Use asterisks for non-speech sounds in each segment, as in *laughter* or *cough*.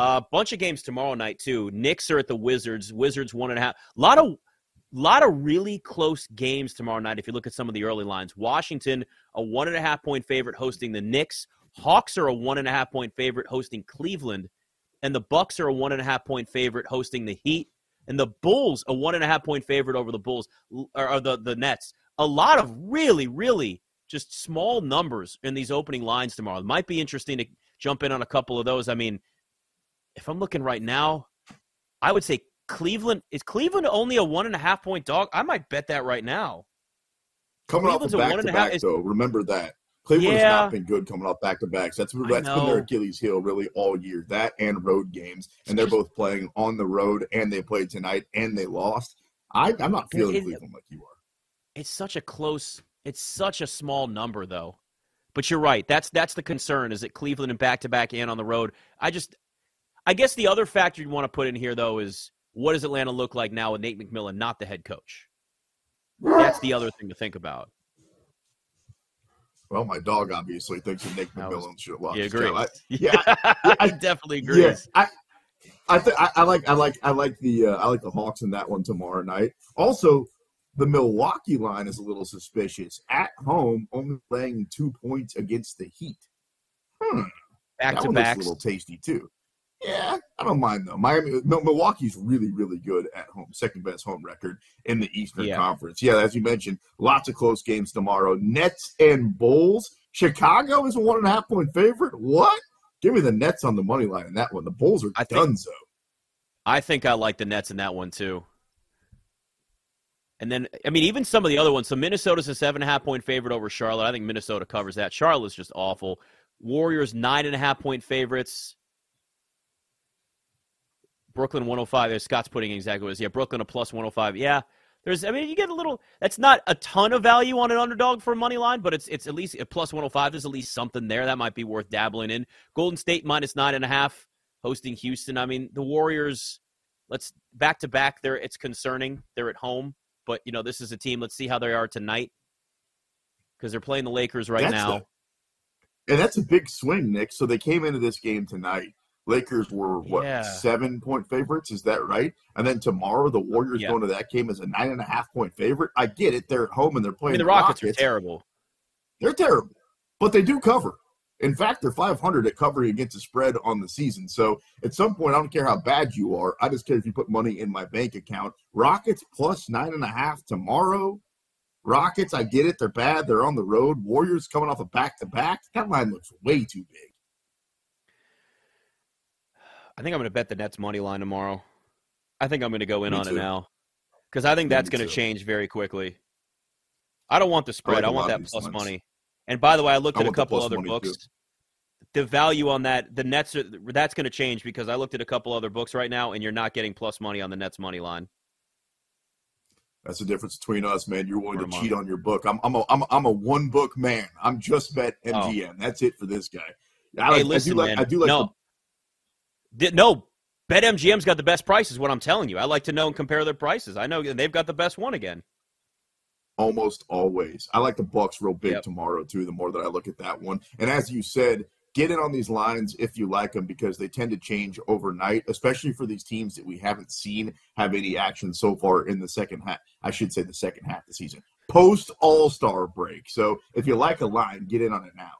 A bunch of games tomorrow night too. Knicks are at the Wizards. Wizards one and a half. A lot of lot of really close games tomorrow night. If you look at some of the early lines, Washington a one and a half point favorite hosting the Knicks. Hawks are a one and a half point favorite hosting Cleveland, and the Bucks are a one and a half point favorite hosting the Heat, and the Bulls a one and a half point favorite over the Bulls or the the Nets. A lot of really really just small numbers in these opening lines tomorrow. It might be interesting to jump in on a couple of those. I mean, if I'm looking right now, I would say Cleveland is Cleveland only a one and a half point dog. I might bet that right now. Coming Cleveland's off the back to back, is, though, remember that Cleveland yeah, has not been good coming off back to backs. That's that's been their Achilles heel really all year. That and road games, and they're both playing on the road, and they played tonight, and they lost. I, am not feeling it, Cleveland like you are. It's such a close. It's such a small number, though. But you're right. That's that's the concern. Is that Cleveland and back to back and on the road? I just, I guess the other factor you want to put in here though is what does Atlanta look like now with Nate McMillan not the head coach? That's the other thing to think about. Well, my dog obviously thinks that Nick McMillan should lost. Yeah, agree. I, *laughs* yeah, I, I, definitely agree. Yeah, I, I, th- I, I, like, I like, I like the, uh, I like the Hawks in that one tomorrow night. Also, the Milwaukee line is a little suspicious. At home, only laying two points against the Heat. Hmm. Back that to back. A little tasty too. Yeah, I don't mind though. Miami, Milwaukee's really, really good at home. Second best home record in the Eastern yeah. Conference. Yeah, as you mentioned, lots of close games tomorrow. Nets and Bulls. Chicago is a one and a half point favorite. What? Give me the Nets on the money line in that one. The Bulls are I done so. I think I like the Nets in that one too. And then, I mean, even some of the other ones. So Minnesota's a seven and a half point favorite over Charlotte. I think Minnesota covers that. Charlotte's just awful. Warriors nine and a half point favorites. Brooklyn 105. Scott's putting exactly what it is. Yeah, Brooklyn a plus 105. Yeah, there's. I mean, you get a little. That's not a ton of value on an underdog for a money line, but it's it's at least a plus 105. There's at least something there that might be worth dabbling in. Golden State minus nine and a half hosting Houston. I mean, the Warriors. Let's back to back. There, it's concerning. They're at home, but you know this is a team. Let's see how they are tonight because they're playing the Lakers right that's now. A, and that's a big swing, Nick. So they came into this game tonight Lakers were what yeah. seven point favorites? Is that right? And then tomorrow the Warriors yeah. going to that game as a nine and a half point favorite. I get it; they're at home and they're playing. I mean, the Rockets, Rockets, are terrible. They're terrible, but they do cover. In fact, they're 500 at covering against the spread on the season. So at some point, I don't care how bad you are. I just care if you put money in my bank account. Rockets plus nine and a half tomorrow. Rockets, I get it. They're bad. They're on the road. Warriors coming off a back to back. That line looks way too big. I think I'm going to bet the Nets money line tomorrow. I think I'm going to go in Me on too. it now because I think that's going to change very quickly. I don't want the spread. I, like I want that plus money. And by the way, I looked I at a couple other books. Too. The value on that, the Nets, are, that's going to change because I looked at a couple other books right now, and you're not getting plus money on the Nets money line. That's the difference between us, man. You're willing to cheat on your book. I'm, I'm, a, I'm, a, I'm a one book man. I'm just BetMGM. Oh. That's it for this guy. I, hey, listen, I do like, man. I do like no. No, BetMGM's got the best prices. What I'm telling you, I like to know and compare their prices. I know they've got the best one again. Almost always. I like the Bucks real big yep. tomorrow too. The more that I look at that one, and as you said, get in on these lines if you like them because they tend to change overnight, especially for these teams that we haven't seen have any action so far in the second half. I should say the second half of the season, post All Star break. So if you like a line, get in on it now.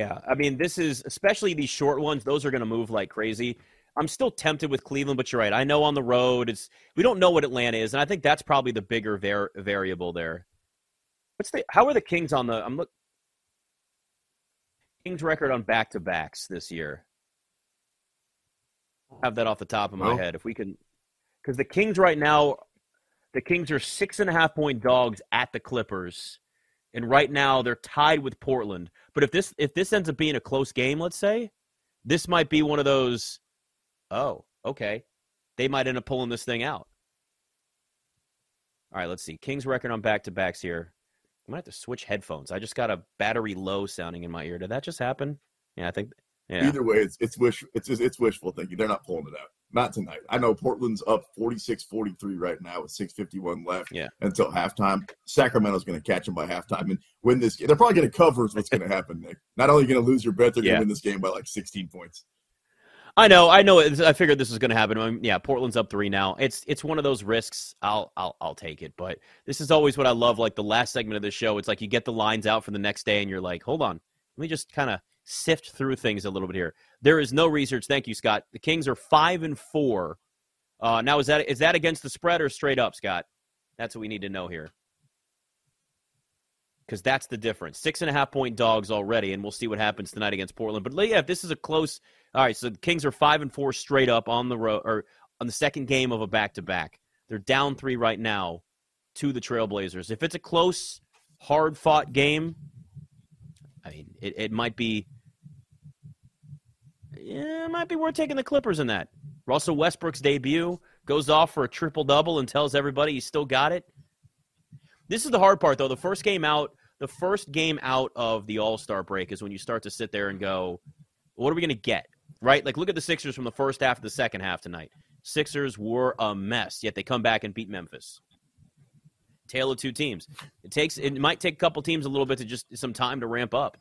Yeah, I mean, this is especially these short ones; those are going to move like crazy. I'm still tempted with Cleveland, but you're right. I know on the road, it's we don't know what Atlanta is, and I think that's probably the bigger var- variable there. What's the how are the Kings on the? I'm look Kings record on back to backs this year. I have that off the top of my well, head. If we can, because the Kings right now, the Kings are six and a half point dogs at the Clippers and right now they're tied with Portland. But if this if this ends up being a close game, let's say, this might be one of those. Oh, okay, they might end up pulling this thing out. All right, let's see. Kings record on back to backs here. I might have to switch headphones. I just got a battery low sounding in my ear. Did that just happen? Yeah, I think. Yeah. Either way, it's it's wish it's it's wishful thinking. They're not pulling it out. Not tonight. I know Portland's up 46-43 right now with 6:51 left yeah. until halftime. Sacramento's going to catch them by halftime and win this game. They're probably going to cover is what's going to happen, Nick. Not only going to lose your bet, they're going to win this game by like 16 points. I know, I know. I figured this was going to happen. I mean, yeah, Portland's up three now. It's it's one of those risks. I'll I'll I'll take it. But this is always what I love. Like the last segment of the show, it's like you get the lines out for the next day, and you're like, hold on, let me just kind of sift through things a little bit here. There is no research. Thank you, Scott. The Kings are five and four. Uh, now is that is that against the spread or straight up, Scott? That's what we need to know here because that's the difference. Six and a half point dogs already, and we'll see what happens tonight against Portland. But yeah, if this is a close, all right. So the Kings are five and four straight up on the road or on the second game of a back to back. They're down three right now to the Trailblazers. If it's a close, hard fought game, I mean, it, it might be. Yeah, it might be worth taking the Clippers in that. Russell Westbrook's debut goes off for a triple double and tells everybody he's still got it. This is the hard part, though. The first game out, the first game out of the All Star break is when you start to sit there and go, what are we going to get? Right? Like, look at the Sixers from the first half to the second half tonight. Sixers were a mess, yet they come back and beat Memphis. Tale of two teams. It takes it might take a couple teams a little bit to just some time to ramp up.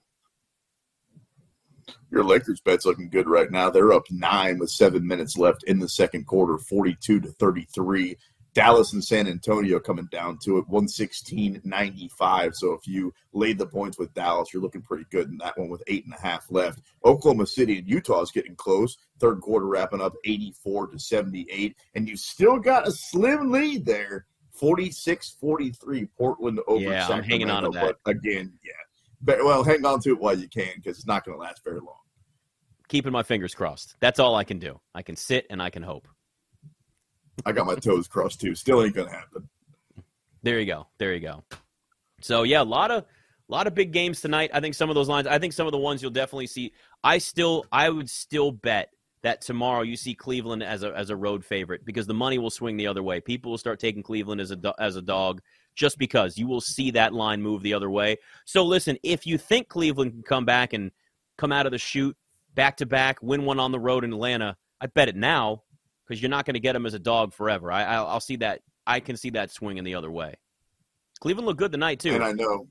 Your Lakers bet's looking good right now. They're up nine with seven minutes left in the second quarter, forty-two to thirty-three. Dallas and San Antonio coming down to it, 116.95. So if you laid the points with Dallas, you're looking pretty good in that one with eight and a half left. Oklahoma City and Utah is getting close. Third quarter wrapping up 84 to 78. And you've still got a slim lead there. 46 43 Portland over yeah, Sacramento. I'm hanging on to that. But again, yeah. But, well, hang on to it while you can because it's not going to last very long. Keeping my fingers crossed. That's all I can do. I can sit and I can hope. I got my toes crossed too. Still ain't gonna happen. There you go. There you go. So yeah, a lot of a lot of big games tonight. I think some of those lines. I think some of the ones you'll definitely see. I still, I would still bet that tomorrow you see Cleveland as a as a road favorite because the money will swing the other way. People will start taking Cleveland as a as a dog just because you will see that line move the other way. So listen, if you think Cleveland can come back and come out of the chute back to back, win one on the road in Atlanta, I bet it now because you're not going to get him as a dog forever. I, I'll, I'll see that. I can see that swinging the other way. Cleveland looked good tonight too. And I know,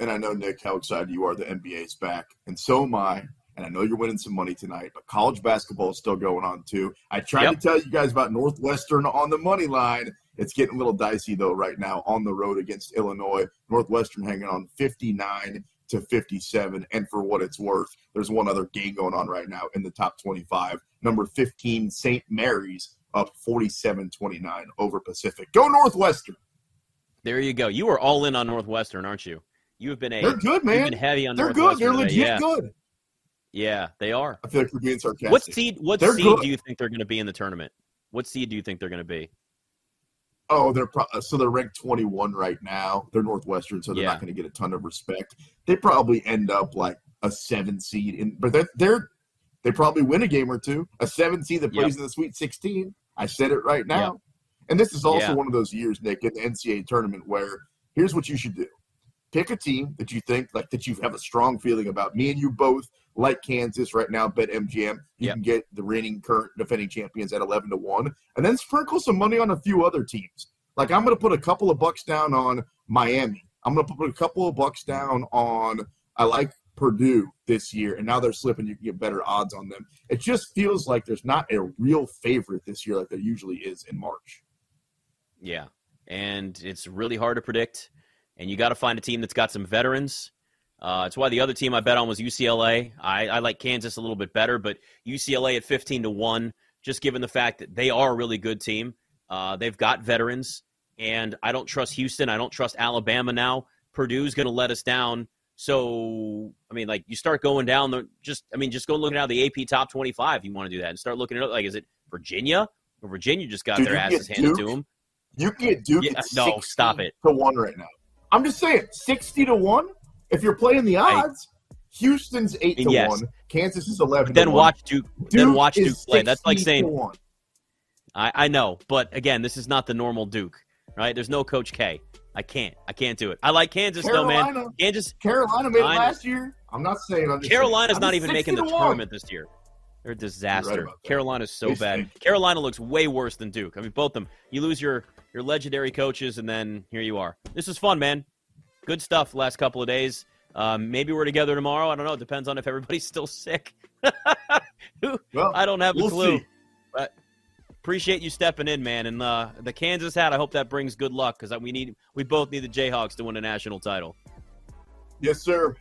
and I know Nick how excited you are. The NBA's back, and so am I. And I know you're winning some money tonight, but college basketball is still going on too. I tried yep. to tell you guys about Northwestern on the money line. It's getting a little dicey though right now on the road against Illinois. Northwestern hanging on 59 to 57. And for what it's worth, there's one other game going on right now in the top 25. Number 15, St. Mary's up 47 29 over Pacific. Go Northwestern. There you go. You are all in on Northwestern, aren't you? You have been a They're good, man. You've been heavy on They're good. They're legit yeah. good. Yeah, they are. I feel like we're being sarcastic. What seed what They're seed good. do you think they're going to be in the tournament? What seed do you think they're going to be? Oh, they're pro- uh, so they're ranked 21 right now. They're Northwestern, so they're Yeah. not going to get a ton of respect. They probably end up like a seven seed, in, but they're, they're they probably win a game or two. A seven seed that Yep. plays in the Sweet 16. I said it right now. And this is also Yeah. one of those years, Nick, in the NCAA tournament where here's what you should do: pick a team that you think like that you have a strong feeling about. Me and you both like Kansas right now. BetMGM. You Yep. can get the reigning current defending champions at 11 to one, and then sprinkle some money on a few other teams. Like I'm going to put a couple of bucks down on Miami. I'm going to put a couple of bucks down on. I like Purdue this year, and now they're slipping. You can get better odds on them. It just feels like there's not a real favorite this year like there usually is in March. Yeah, and it's really hard to predict. And you got to find a team that's got some veterans. Uh, it's why the other team I bet on was UCLA. I, I like Kansas a little bit better, but UCLA at fifteen to one, just given the fact that they are a really good team. Uh, they've got veterans, and I don't trust Houston. I don't trust Alabama now. Purdue's going to let us down. So, I mean, like you start going down the just, I mean, just go looking at the AP top twenty-five. If you want to do that, and start looking at like, is it Virginia? Or Virginia just got Dude, their asses handed to them. You can get Duke Yeah, no, stop it. to one right now. I'm just saying, sixty to one. If you're playing the I- odds, Houston's eight to Yes. one. Kansas is eleven. Then to one. watch Duke. then watch Duke play. That's like saying. I, I know, but again, this is not the normal Duke, right? There's no Coach K. I can't. I can't do it. I like Kansas though, man. Carolina, Kansas, Carolina made it last year. I'm not saying. I'm just Carolina's saying. not even making the to tournament this year. They're a disaster. that. Carolina's so bad. Carolina looks way worse than Duke. I mean, both of them. You lose your your legendary coaches, and then here you are. This is fun, man. Good stuff. Last couple of days. Um, maybe we're together tomorrow. I don't know. It depends on if everybody's *laughs* still sick. Well, I don't have we'll a clue. see. But appreciate you stepping in, man. And uh, the Kansas hat, I hope that brings good luck because we need we both need the Jayhawks to win a national title. Yes, sir.